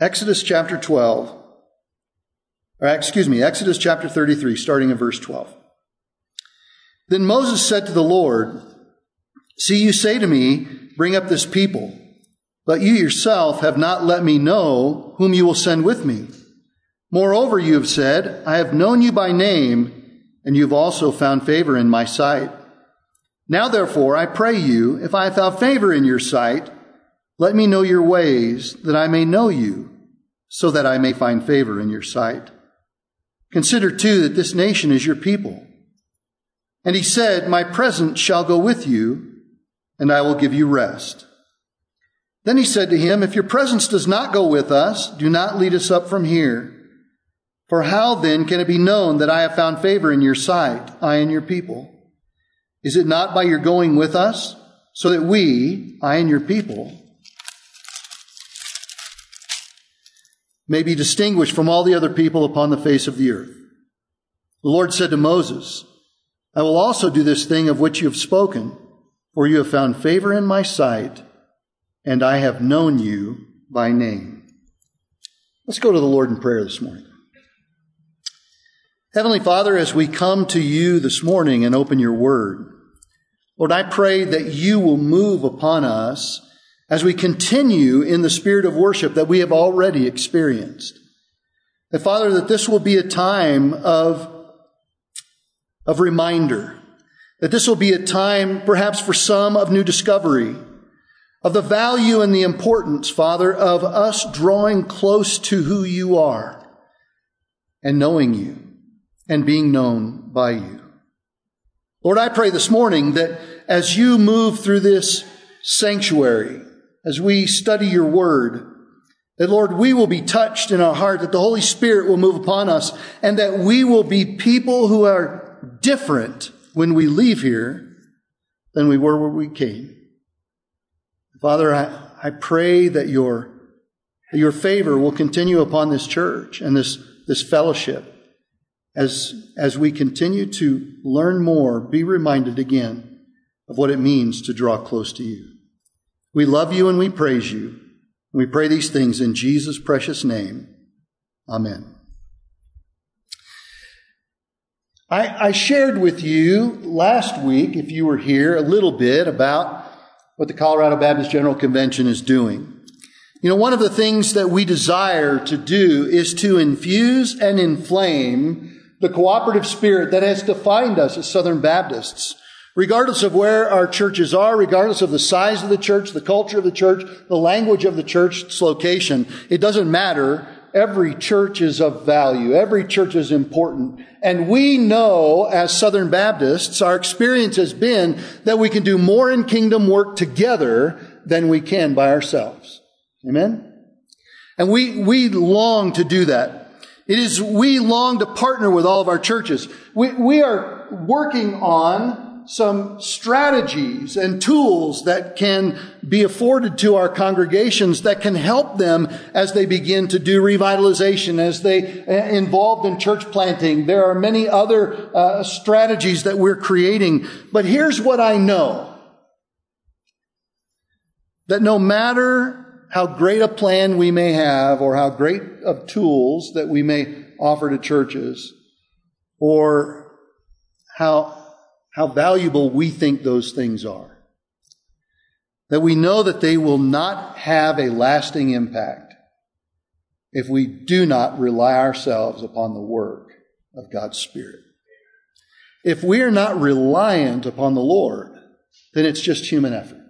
Exodus chapter 12, or excuse me, Exodus chapter 33, starting in verse 12. Then Moses said to the Lord, See, you say to me, Bring up this people, but you yourself have not let me know whom you will send with me. Moreover, you have said, I have known you by name, and you have also found favor in my sight. Now, therefore, I pray you, if I have found favor in your sight, let me know your ways, that I may know you, so that I may find favor in your sight. Consider too that this nation is your people. And he said, My presence shall go with you, and I will give you rest. Then he said to him, If your presence does not go with us, do not lead us up from here. For how then can it be known that I have found favor in your sight, I and your people? Is it not by your going with us, so that we, I and your people, may be distinguished from all the other people upon the face of the earth? The Lord said to Moses, I will also do this thing of which you have spoken, for you have found favor in my sight, and I have known you by name. Let's go to the Lord in prayer this morning. Heavenly Father, as we come to you this morning and open your word, Lord, I pray that you will move upon us as we continue in the spirit of worship that we have already experienced. That Father, that this will be a time of, of reminder, that this will be a time perhaps for some of new discovery, of the value and the importance, Father, of us drawing close to who you are and knowing you and being known by you. Lord, I pray this morning that as you move through this sanctuary, as we study your word, that Lord, we will be touched in our heart, that the Holy Spirit will move upon us, and that we will be people who are different when we leave here than we were where we came. Father, I, I pray that your, that your favor will continue upon this church and this, this fellowship as, as we continue to learn more, be reminded again of what it means to draw close to you. We love you and we praise you. We pray these things in Jesus' precious name. Amen. I, I, shared with you last week, if you were here, a little bit about what the Colorado Baptist General Convention is doing. You know, one of the things that we desire to do is to infuse and inflame the cooperative spirit that has defined us as Southern Baptists. Regardless of where our churches are, regardless of the size of the church, the culture of the church, the language of the church, its location, it doesn't matter. Every church is of value. Every church is important. And we know as Southern Baptists, our experience has been that we can do more in kingdom work together than we can by ourselves. Amen? And we, we long to do that. It is we long to partner with all of our churches. We, we are working on some strategies and tools that can be afforded to our congregations that can help them as they begin to do revitalization, as they uh, involved in church planting. There are many other uh, strategies that we're creating. But here's what I know. That no matter how great a plan we may have or how great of tools that we may offer to churches or how, how valuable we think those things are. That we know that they will not have a lasting impact if we do not rely ourselves upon the work of God's Spirit. If we are not reliant upon the Lord, then it's just human effort.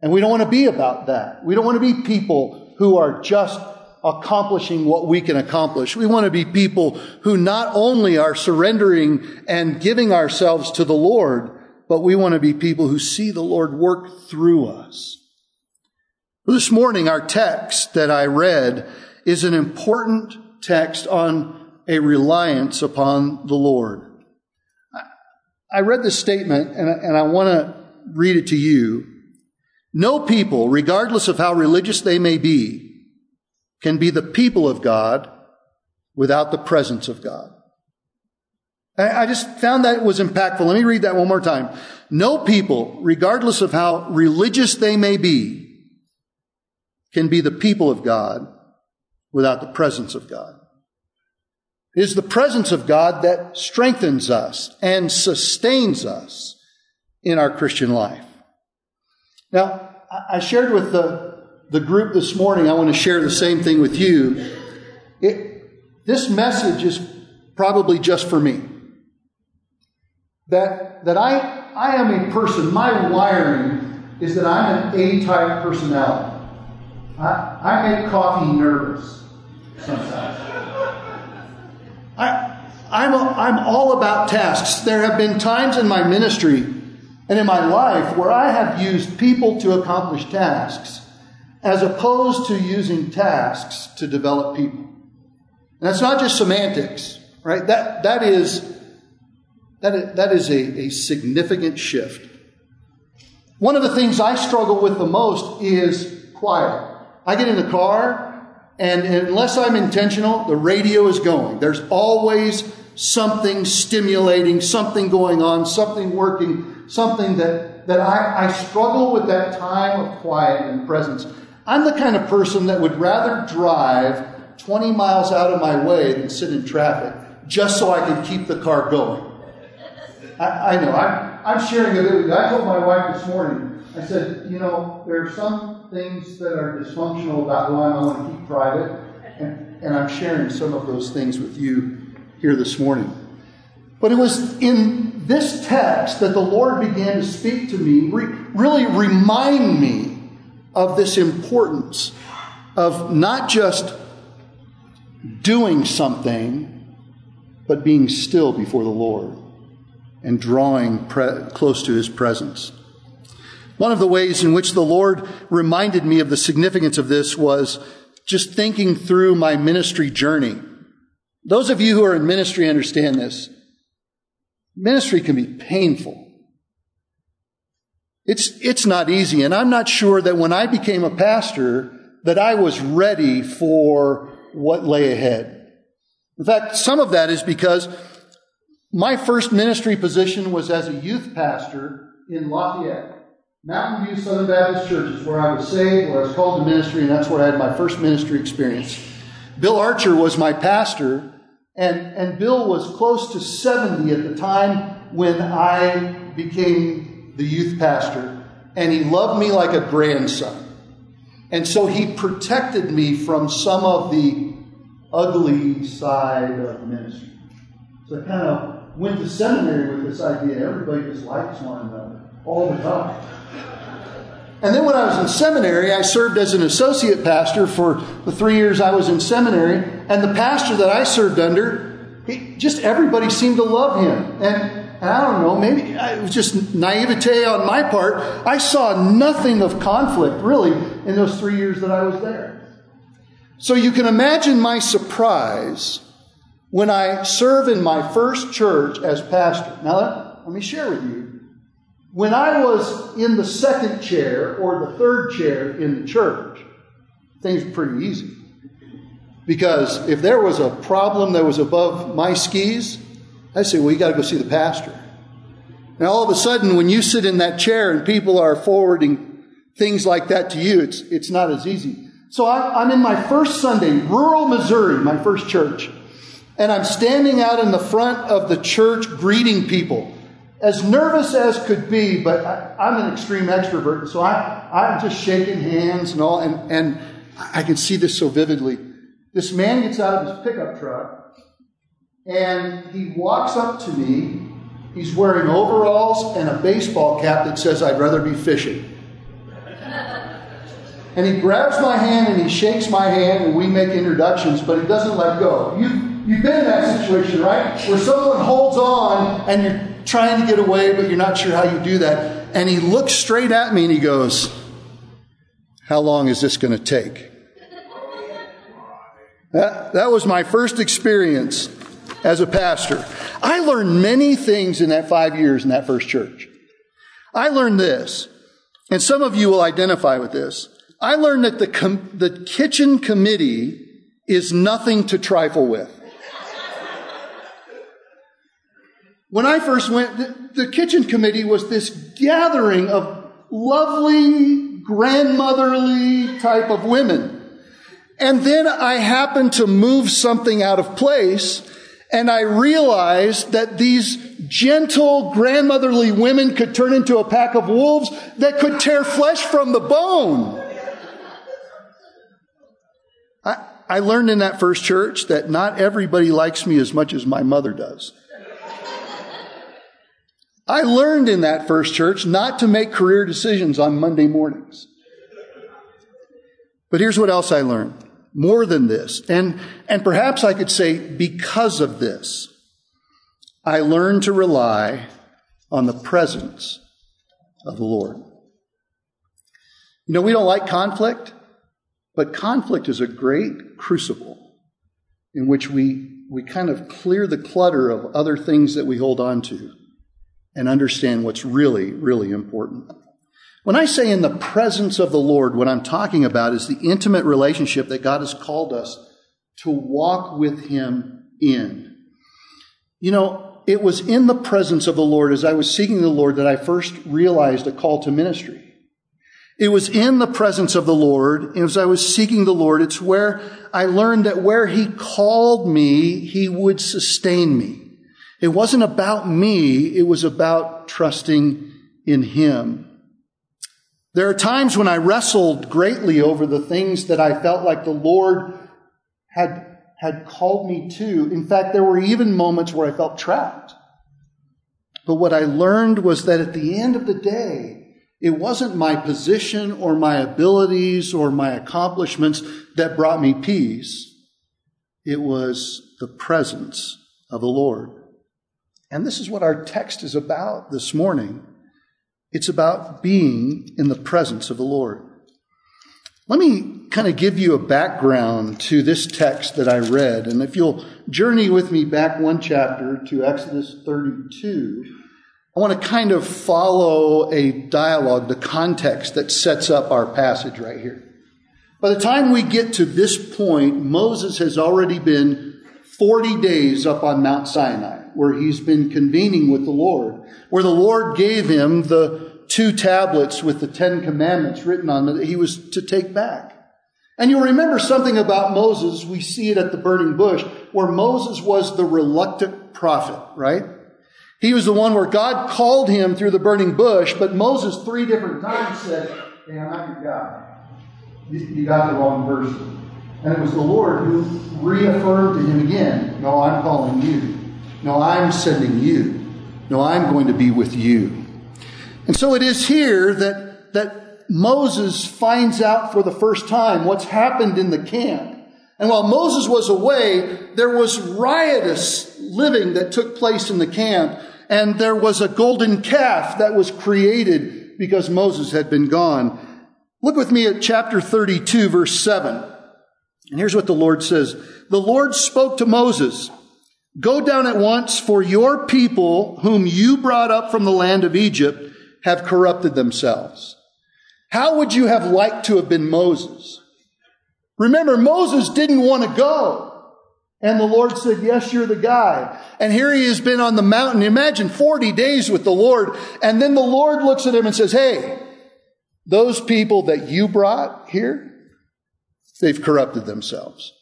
And we don't want to be about that. We don't want to be people who are just accomplishing what we can accomplish. We want to be people who not only are surrendering and giving ourselves to the Lord, but we want to be people who see the Lord work through us. This morning, our text that I read is an important text on a reliance upon the Lord. I read this statement and I want to read it to you. No people, regardless of how religious they may be, can be the people of God without the presence of God. I just found that was impactful. Let me read that one more time. No people, regardless of how religious they may be, can be the people of God without the presence of God. It is the presence of God that strengthens us and sustains us in our Christian life. Now, I shared with the, the group this morning, I want to share the same thing with you. It, this message is probably just for me. That, that I, I am a person, my wiring is that I'm an A type personality. I, I make coffee nervous sometimes. I, I'm, a, I'm all about tasks. There have been times in my ministry and in my life where I have used people to accomplish tasks as opposed to using tasks to develop people. And that's not just semantics, right? That, that is, that is, that is a, a significant shift. One of the things I struggle with the most is quiet. I get in the car, and unless I'm intentional, the radio is going. There's always something stimulating, something going on, something working, something that, that I, I struggle with that time of quiet and presence. I'm the kind of person that would rather drive 20 miles out of my way than sit in traffic just so I can keep the car going. I, I know, I'm, I'm sharing a bit with you. I told my wife this morning, I said, you know, there are some things that are dysfunctional about who I. I want to keep private. And, and I'm sharing some of those things with you here this morning. But it was in this text that the Lord began to speak to me, re- really remind me of this importance of not just doing something, but being still before the Lord and drawing pre- close to his presence. One of the ways in which the Lord reminded me of the significance of this was just thinking through my ministry journey. Those of you who are in ministry understand this. Ministry can be painful. It's, it's not easy. And I'm not sure that when I became a pastor that I was ready for what lay ahead. In fact, some of that is because my first ministry position was as a youth pastor in Lafayette. Mountain View Southern Baptist Church is where I was saved, where I was called to ministry, and that's where I had my first ministry experience. Bill Archer was my pastor, and, and Bill was close to 70 at the time when I became the youth pastor, and he loved me like a grandson. And so he protected me from some of the ugly side of ministry. So I kind of went to seminary with this idea everybody just likes one another all the time. And then when I was in seminary, I served as an associate pastor for the three years I was in seminary. And the pastor that I served under, he, just everybody seemed to love him. And, and I don't know, maybe it was just naivete on my part. I saw nothing of conflict, really, in those three years that I was there. So you can imagine my surprise when I serve in my first church as pastor. Now, let, let me share with you when I was in the second chair or the third chair in the church, things were pretty easy. Because if there was a problem that was above my skis, I'd say, well, you got to go see the pastor. And all of a sudden, when you sit in that chair and people are forwarding things like that to you, it's, it's not as easy. So I'm in my first Sunday, rural Missouri, my first church, and I'm standing out in the front of the church greeting people as nervous as could be, but I, am an extreme extrovert, so I, I'm just shaking hands and all, and, and I can see this so vividly. This man gets out of his pickup truck and he walks up to me. He's wearing overalls and a baseball cap that says, I'd rather be fishing. And he grabs my hand and he shakes my hand and we make introductions, but he doesn't let go. You, you've been in that situation, right? Where someone holds on and you're trying to get away, but you're not sure how you do that. And he looks straight at me and he goes, How long is this going to take? That, that was my first experience as a pastor. I learned many things in that five years in that first church. I learned this, and some of you will identify with this. I learned that the, com- the kitchen committee is nothing to trifle with. When I first went, the, the kitchen committee was this gathering of lovely, grandmotherly type of women. And then I happened to move something out of place and I realized that these gentle grandmotherly women could turn into a pack of wolves that could tear flesh from the bone. I, I learned in that first church that not everybody likes me as much as my mother does. I learned in that first church not to make career decisions on Monday mornings. But here's what else I learned. More than this, and, and perhaps I could say because of this, I learned to rely on the presence of the Lord. You know, we don't like conflict, but conflict is a great crucible in which we, we kind of clear the clutter of other things that we hold on to and understand what's really, really important. When I say in the presence of the Lord, what I'm talking about is the intimate relationship that God has called us to walk with Him in. You know, it was in the presence of the Lord as I was seeking the Lord that I first realized a call to ministry. It was in the presence of the Lord, as I was seeking the Lord, it's where I learned that where He called me, He would sustain me. It wasn't about me, it was about trusting in Him. There are times when I wrestled greatly over the things that I felt like the Lord had, had called me to. In fact, there were even moments where I felt trapped. But what I learned was that at the end of the day, it wasn't my position or my abilities or my accomplishments that brought me peace. It was the presence of the Lord. And this is what our text is about this morning. It's about being in the presence of the Lord. Let me kind of give you a background to this text that I read. And if you'll journey with me back one chapter to Exodus 32, I want to kind of follow a dialogue, the context that sets up our passage right here. By the time we get to this point, Moses has already been 40 days up on Mount Sinai where he's been convening with the Lord, where the Lord gave him the two tablets with the Ten Commandments written on them that he was to take back. And you'll remember something about Moses. We see it at the burning bush, where Moses was the reluctant prophet, right? He was the one where God called him through the burning bush, but Moses three different times said, Hey, I'm not your God. You got the wrong person. And it was the Lord who reaffirmed to him again, No, I'm calling you. No, I'm sending you. No, I'm going to be with you. And so it is here that, that Moses finds out for the first time what's happened in the camp. And while Moses was away, there was riotous living that took place in the camp. And there was a golden calf that was created because Moses had been gone. Look with me at chapter 32, verse 7. And here's what the Lord says. The Lord spoke to Moses. Go down at once, for your people, whom you brought up from the land of Egypt, have corrupted themselves. How would you have liked to have been Moses? Remember, Moses didn't want to go. And the Lord said, Yes, you're the guy. And here he has been on the mountain. Imagine 40 days with the Lord. And then the Lord looks at him and says, Hey, those people that you brought here, they've corrupted themselves.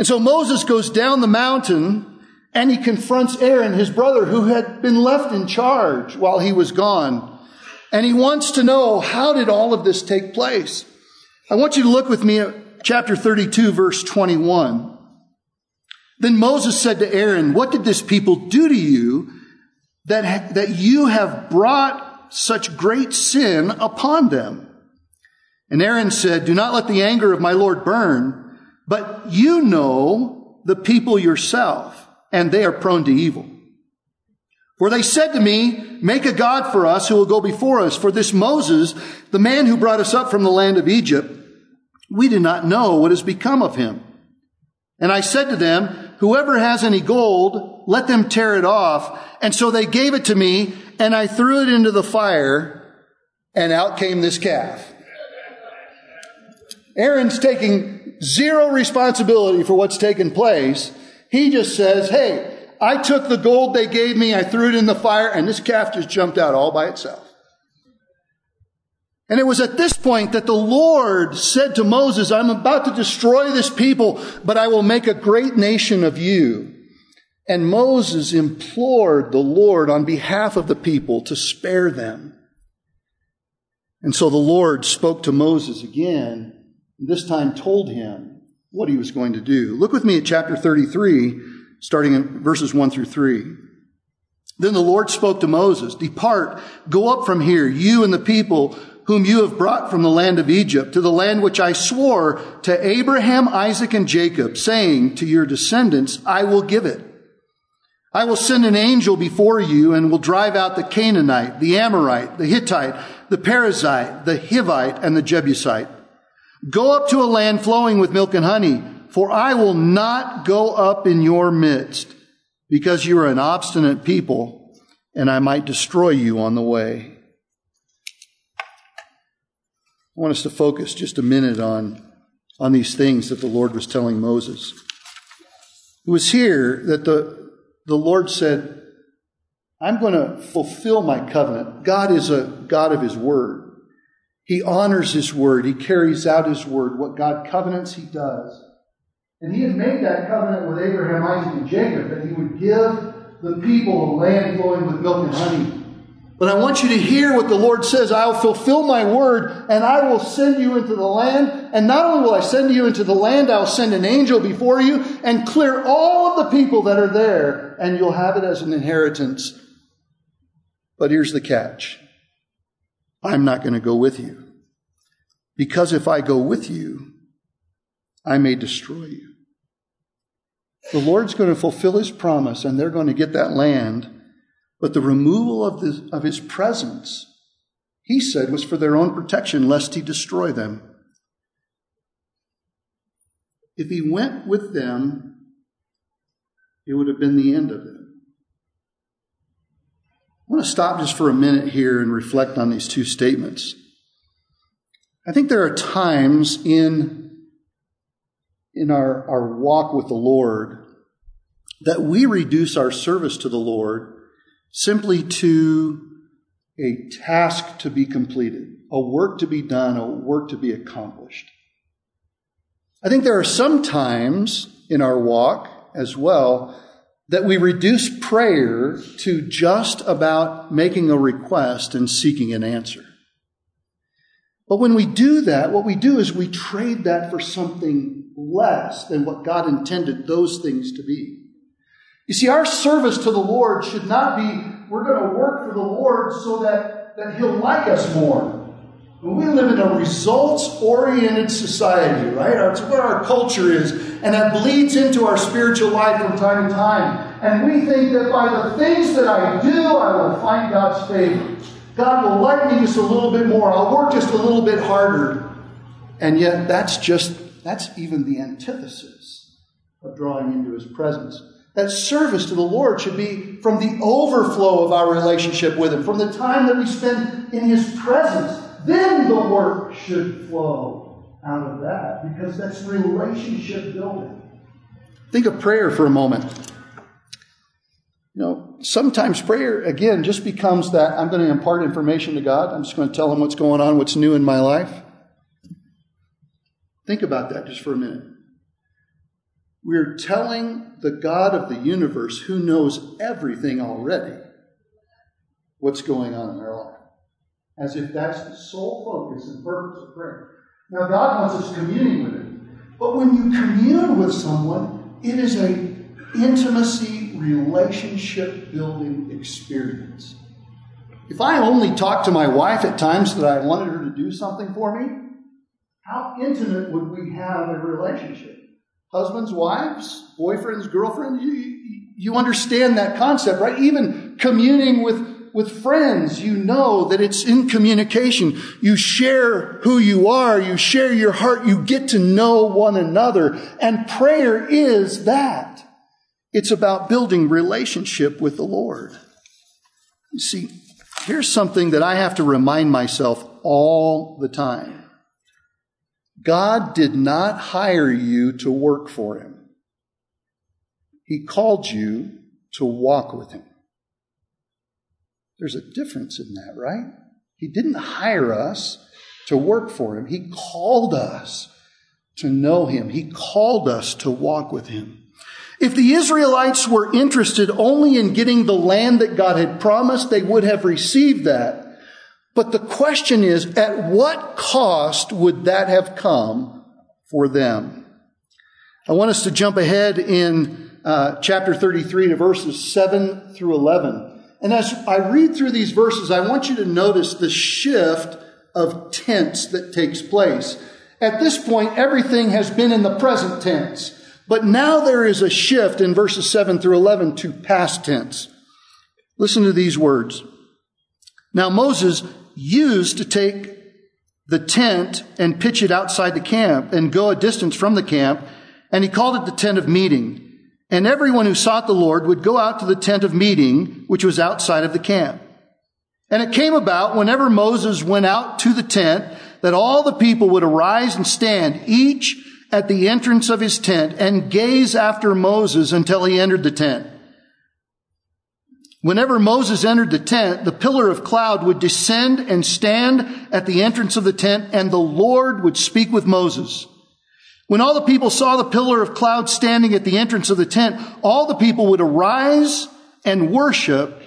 And so Moses goes down the mountain and he confronts Aaron, his brother, who had been left in charge while he was gone. And he wants to know, how did all of this take place? I want you to look with me at chapter 32, verse 21. Then Moses said to Aaron, What did this people do to you that, that you have brought such great sin upon them? And Aaron said, Do not let the anger of my Lord burn. But you know the people yourself, and they are prone to evil. For they said to me, Make a God for us who will go before us. For this Moses, the man who brought us up from the land of Egypt, we do not know what has become of him. And I said to them, Whoever has any gold, let them tear it off. And so they gave it to me, and I threw it into the fire, and out came this calf. Aaron's taking zero responsibility for what's taken place. He just says, Hey, I took the gold they gave me, I threw it in the fire, and this calf just jumped out all by itself. And it was at this point that the Lord said to Moses, I'm about to destroy this people, but I will make a great nation of you. And Moses implored the Lord on behalf of the people to spare them. And so the Lord spoke to Moses again, this time told him what he was going to do. Look with me at chapter 33, starting in verses 1 through 3. Then the Lord spoke to Moses, Depart, go up from here, you and the people whom you have brought from the land of Egypt to the land which I swore to Abraham, Isaac, and Jacob, saying to your descendants, I will give it. I will send an angel before you and will drive out the Canaanite, the Amorite, the Hittite, the Perizzite, the Hivite, and the Jebusite. Go up to a land flowing with milk and honey, for I will not go up in your midst, because you are an obstinate people, and I might destroy you on the way. I want us to focus just a minute on, on these things that the Lord was telling Moses. It was here that the, the Lord said, I'm going to fulfill my covenant. God is a God of His Word. He honors His Word. He carries out His Word. What God covenants, He does. And He had made that covenant with Abraham, Isaac, and Jacob that He would give the people a land flowing with milk and honey. But I want you to hear what the Lord says. I'll fulfill my word and I will send you into the land. And not only will I send you into the land, I'll send an angel before you and clear all of the people that are there and you'll have it as an inheritance. But here's the catch. I'm not going to go with you. Because if I go with you, I may destroy you. The Lord's going to fulfill his promise and they're going to get that land but the removal of, the, of his presence, he said, was for their own protection, lest he destroy them. If he went with them, it would have been the end of it. I want to stop just for a minute here and reflect on these two statements. I think there are times in, in our, our walk with the Lord that we reduce our service to the Lord simply to a task to be completed, a work to be done, a work to be accomplished. I think there are some times in our walk as well that we reduce prayer to just about making a request and seeking an answer. But when we do that, what we do is we trade that for something less than what God intended those things to be. You see, our service to the Lord should not be we're going to work for the Lord so that, that He'll like us more. we live in a results oriented society, right? That's where our culture is. And that bleeds into our spiritual life from time to time. And we think that by the things that I do, I will find God's favor. God will like me just a little bit more. I'll work just a little bit harder. And yet, that's just, that's even the antithesis of drawing into His presence. That service to the Lord should be from the overflow of our relationship with Him, from the time that we spend in His presence. Then the work should flow out of that because that's relationship building. Think of prayer for a moment. You know, sometimes prayer, again, just becomes that I'm going to impart information to God. I'm just going to tell Him what's going on, what's new in my life. Think about that just for a minute. We're telling the God of the universe who knows everything already what's going on in our life. As if that's the sole focus and purpose of prayer. Now, God wants us communing with Him. But when you commune with someone, it is a intimacy, relationship building experience. If I only talked to my wife at times that I wanted her to do something for me, how intimate would we have a relationship? husbands, wives, boyfriends, girlfriends. You, you understand that concept, right? Even communing with, with friends, you know that it's in communication. You share who you are. You share your heart. You get to know one another. And prayer is that. It's about building relationship with the Lord. You see, here's something that I have to remind myself all the time. God did not hire you to work for him. He called you to walk with him. There's a difference in that, right? He didn't hire us to work for Him. He called us to know Him. He called us to walk with Him. If the Israelites were interested only in getting the land that God had promised, they would have received that. But the question is, at what cost would that have come for them? I want us to jump ahead in uh, chapter 33 to verses 7 through 11. And as I read through these verses, I want you to notice the shift of tense that takes place. At this point, everything has been in the present tense. But now there is a shift in verses 7 through 11 to past tense. Listen to these words. Now Moses used to take the tent and pitch it outside the camp and go a distance from the camp, and he called it the tent of meeting. And everyone who sought the Lord would go out to the tent of meeting, which was outside of the camp. And it came about whenever Moses went out to the tent that all the people would arise and stand, each at the entrance of his tent and gaze after Moses until he entered the tent. Whenever Moses entered the tent, the pillar of cloud would descend and stand at the entrance of the tent, and the Lord would speak with Moses. When all the people saw the pillar of cloud standing at the entrance of the tent, all the people would arise and worship,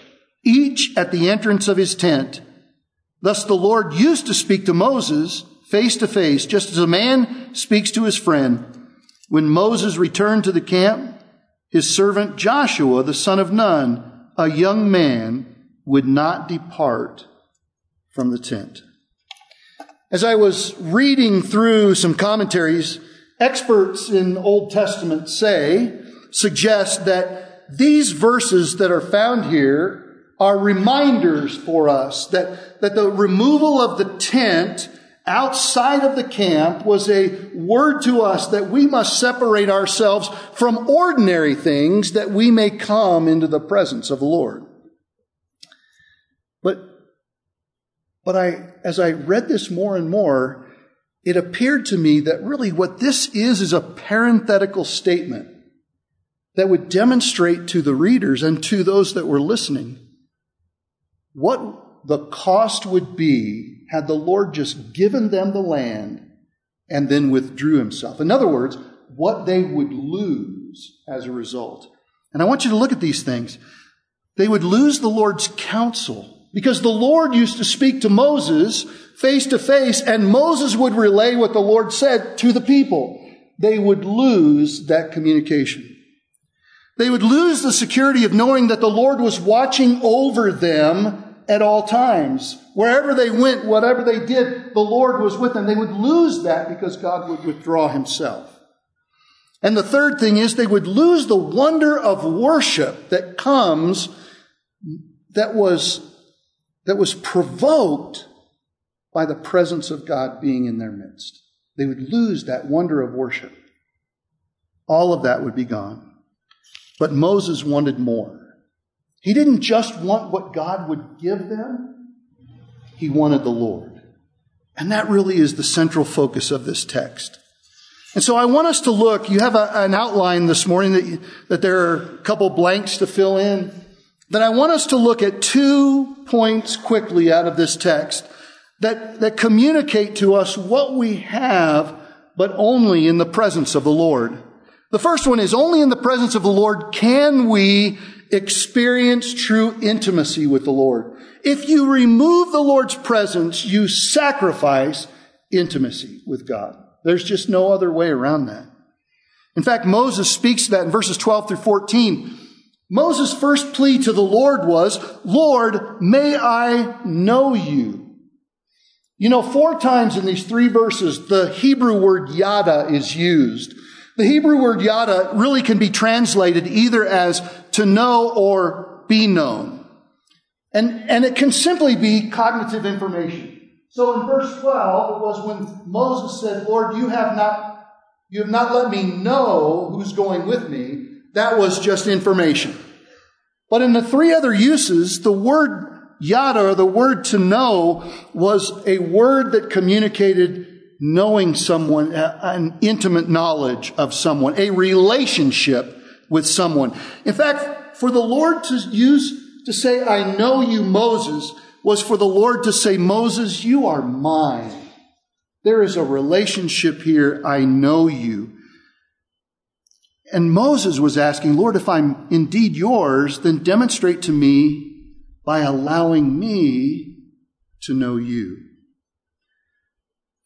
each at the entrance of his tent. Thus the Lord used to speak to Moses face to face, just as a man speaks to his friend. When Moses returned to the camp, his servant Joshua, the son of Nun, a young man, would not depart from the tent. As I was reading through some commentaries, experts in Old Testament say, suggest that these verses that are found here are reminders for us that, that the removal of the tent outside of the camp was a word to us that we must separate ourselves from ordinary things that we may come into the presence of the Lord. But, but I, as I read this more and more, it appeared to me that really what this is is a parenthetical statement that would demonstrate to the readers and to those that were listening what the cost would be had the Lord just given them the land and then withdrew himself. In other words, what they would lose as a result. And I want you to look at these things. They would lose the Lord's counsel because the Lord used to speak to Moses face to face and Moses would relay what the Lord said to the people. They would lose that communication. They would lose the security of knowing that the Lord was watching over them at all times. Wherever they went, whatever they did, the Lord was with them. They would lose that because God would withdraw himself. And the third thing is they would lose the wonder of worship that comes, that was, that was provoked by the presence of God being in their midst. They would lose that wonder of worship. All of that would be gone. But Moses wanted more. He didn't just want what God would give them, he wanted the Lord. And that really is the central focus of this text. And so I want us to look, you have a, an outline this morning that, that there are a couple blanks to fill in. Then I want us to look at two points quickly out of this text that, that communicate to us what we have, but only in the presence of the Lord. The first one is only in the presence of the Lord can we experience true intimacy with the Lord. If you remove the Lord's presence, you sacrifice intimacy with God. There's just no other way around that. In fact, Moses speaks to that in verses 12 through 14. Moses' first plea to the Lord was, Lord, may I know you. You know, four times in these three verses, the Hebrew word yada is used. The Hebrew word yada really can be translated either as to know or be known. And, and it can simply be cognitive information. So in verse 12, it was when Moses said, Lord, you have not, you have not let me know who's going with me. That was just information. But in the three other uses, the word yada, the word to know, was a word that communicated knowing someone, an intimate knowledge of someone, a relationship with someone. In fact, for the Lord to use, to say, I know you, Moses, was for the Lord to say, Moses, you are mine. There is a relationship here. I know you. And Moses was asking, Lord, if I'm indeed yours, then demonstrate to me by allowing me to know you.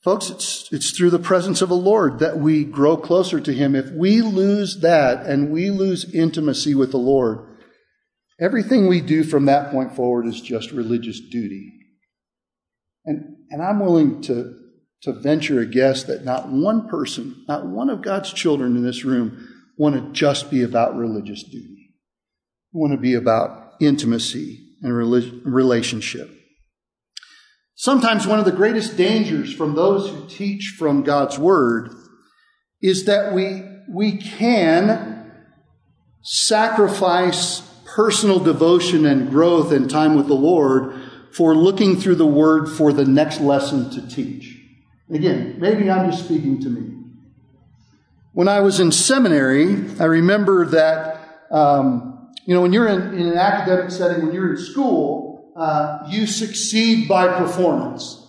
Folks, it's, it's through the presence of the Lord that we grow closer to Him. If we lose that and we lose intimacy with the Lord, everything we do from that point forward is just religious duty. And, and I'm willing to, to venture a guess that not one person, not one of God's children in this room want to just be about religious duty. Want to be about intimacy and relationship. Sometimes one of the greatest dangers from those who teach from God's Word is that we, we can sacrifice personal devotion and growth and time with the Lord for looking through the Word for the next lesson to teach. Again, maybe I'm just speaking to me. When I was in seminary, I remember that, um, you know, when you're in, in, an academic setting, when you're in school, uh, you succeed by performance.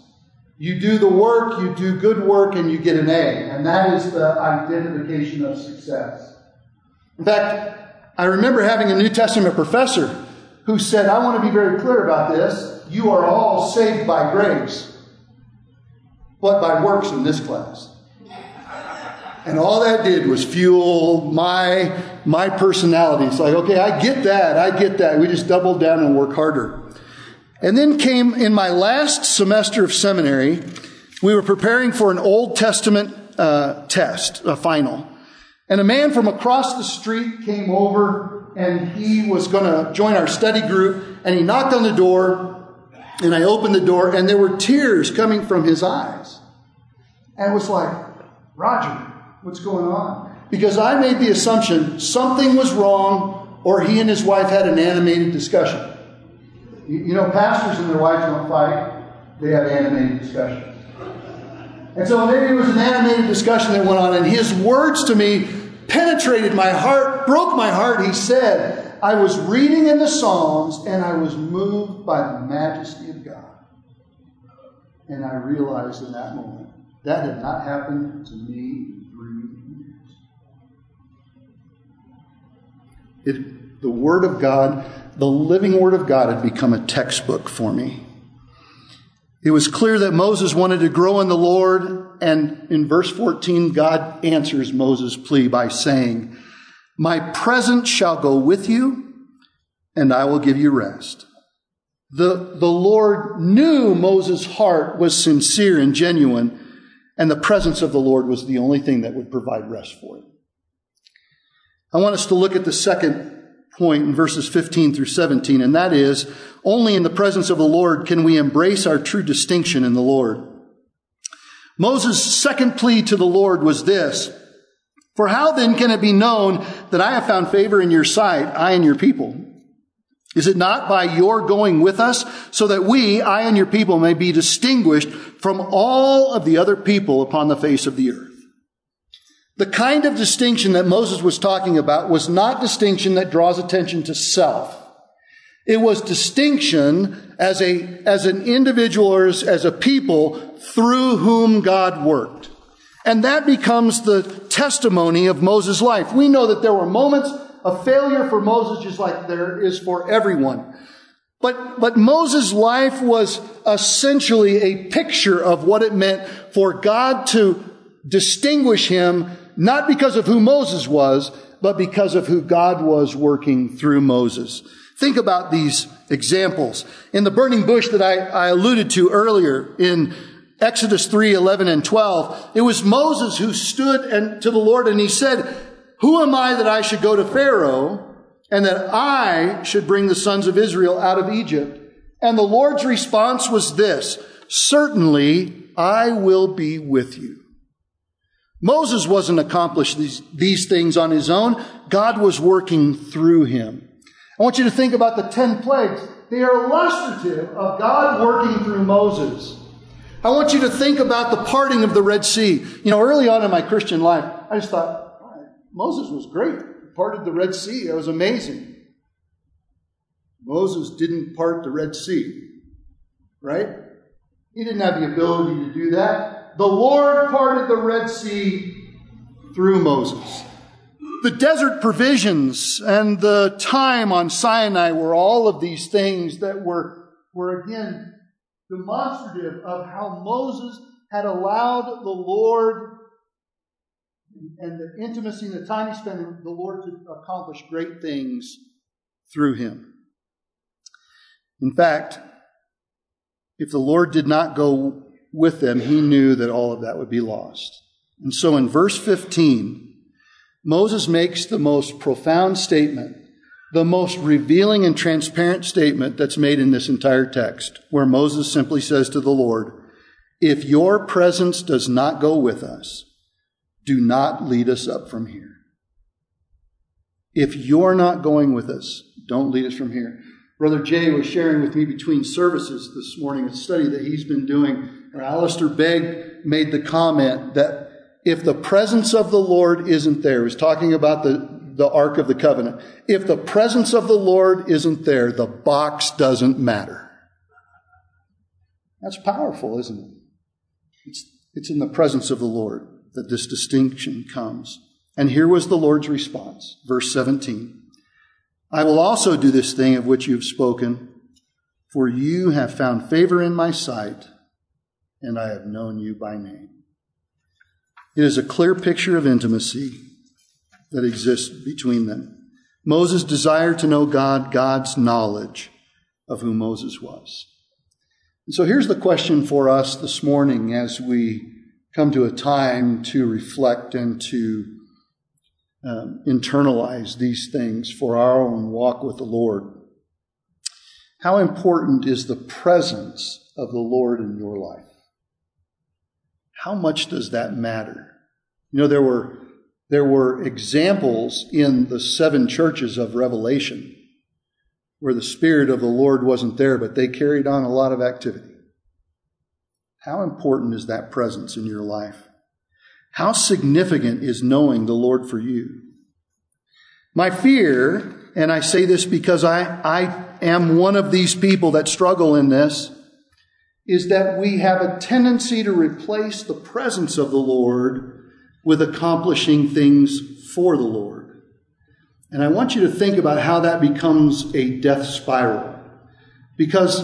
You do the work, you do good work, and you get an A. And that is the identification of success. In fact, I remember having a New Testament professor who said, I want to be very clear about this. You are all saved by grace, but by works in this class. And all that did was fuel my, my personality. It's like, okay, I get that. I get that. We just doubled down and work harder. And then came in my last semester of seminary, we were preparing for an Old Testament uh, test, a final. And a man from across the street came over and he was going to join our study group and he knocked on the door and I opened the door and there were tears coming from his eyes. And it was like, Roger, What's going on? Because I made the assumption something was wrong or he and his wife had an animated discussion. You, know, pastors and their wives don't fight, they have animated discussions. And so maybe it was an animated discussion that went on, and his words to me penetrated my heart, broke my heart. He said, I was reading in the Psalms and I was moved by the majesty of God. And I realized in that moment that had not happened to me It, the Word of God, the living Word of God, had become a textbook for me. It was clear that Moses wanted to grow in the Lord, and in verse 14, God answers Moses' plea by saying, My presence shall go with you, and I will give you rest. The, the Lord knew Moses' heart was sincere and genuine, and the presence of the Lord was the only thing that would provide rest for him. I want us to look at the second point in verses 15 through 17, and that is only in the presence of the Lord can we embrace our true distinction in the Lord. Moses' second plea to the Lord was this For how then can it be known that I have found favor in your sight, I and your people? Is it not by your going with us so that we, I and your people, may be distinguished from all of the other people upon the face of the earth? The kind of distinction that Moses was talking about was not distinction that draws attention to self. It was distinction as a, as an individual or as, as a people through whom God worked. And that becomes the testimony of Moses' life. We know that there were moments of failure for Moses just like there is for everyone. But, but Moses' life was essentially a picture of what it meant for God to distinguish him not because of who Moses was, but because of who God was working through Moses. Think about these examples. In the burning bush that I, I alluded to earlier in Exodus 3, 11 and 12, it was Moses who stood and, to the Lord and he said, who am I that I should go to Pharaoh and that I should bring the sons of Israel out of Egypt? And the Lord's response was this, certainly I will be with you. Moses wasn't accomplished these, these things on his own. God was working through him. I want you to think about the ten plagues. They are illustrative of God working through Moses. I want you to think about the parting of the Red Sea. You know, early on in my Christian life, I just thought, Moses was great. He parted the Red Sea. That was amazing. Moses didn't part the Red Sea, right? He didn't have the ability to do that. The Lord parted the Red Sea through Moses. The desert provisions and the time on Sinai were all of these things that were, were again demonstrative of how Moses had allowed the Lord and the intimacy and the time he spent with the Lord to accomplish great things through him. In fact, if the Lord did not go with them, he knew that all of that would be lost. And so in verse 15, Moses makes the most profound statement, the most revealing and transparent statement that's made in this entire text, where Moses simply says to the Lord, If your presence does not go with us, do not lead us up from here. If you're not going with us, don't lead us from here. Brother Jay was sharing with me between services this morning a study that he's been doing. And Alistair Begg made the comment that if the presence of the Lord isn't there, he's talking about the, the Ark of the Covenant. If the presence of the Lord isn't there, the box doesn't matter. That's powerful, isn't it? It's, it's in the presence of the Lord that this distinction comes. And here was the Lord's response, verse 17. I will also do this thing of which you have spoken, for you have found favor in my sight, and I have known you by name. It is a clear picture of intimacy that exists between them. Moses desired to know God, God's knowledge of who Moses was. And so here's the question for us this morning as we come to a time to reflect and to um, internalize these things for our own walk with the Lord. How important is the presence of the Lord in your life? How much does that matter? You know, there were, there were examples in the seven churches of Revelation where the Spirit of the Lord wasn't there, but they carried on a lot of activity. How important is that presence in your life? How significant is knowing the Lord for you? My fear, and I say this because I, I am one of these people that struggle in this, is that we have a tendency to replace the presence of the Lord with accomplishing things for the Lord. And I want you to think about how that becomes a death spiral. Because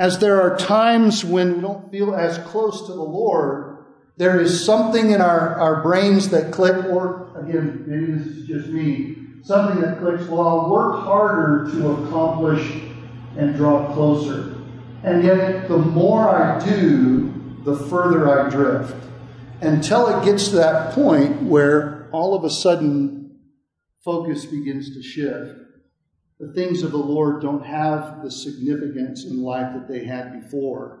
as there are times when we don't feel as close to the Lord, there is something in our, our brains that click, or again, maybe this is just me, something that clicks, well, I'll work harder to accomplish and draw closer. And yet, the more I do, the further I drift. Until it gets to that point where all of a sudden focus begins to shift. The things of the Lord don't have the significance in life that they had before.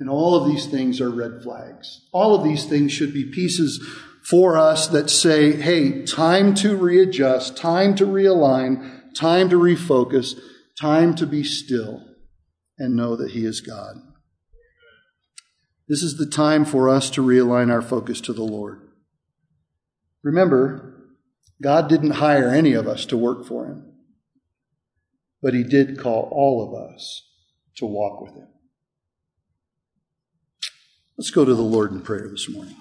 And all of these things are red flags. All of these things should be pieces for us that say, hey, time to readjust, time to realign, time to refocus, time to be still and know that He is God. This is the time for us to realign our focus to the Lord. Remember, God didn't hire any of us to work for Him, but He did call all of us to walk with Him. Let's go to the Lord in prayer this morning.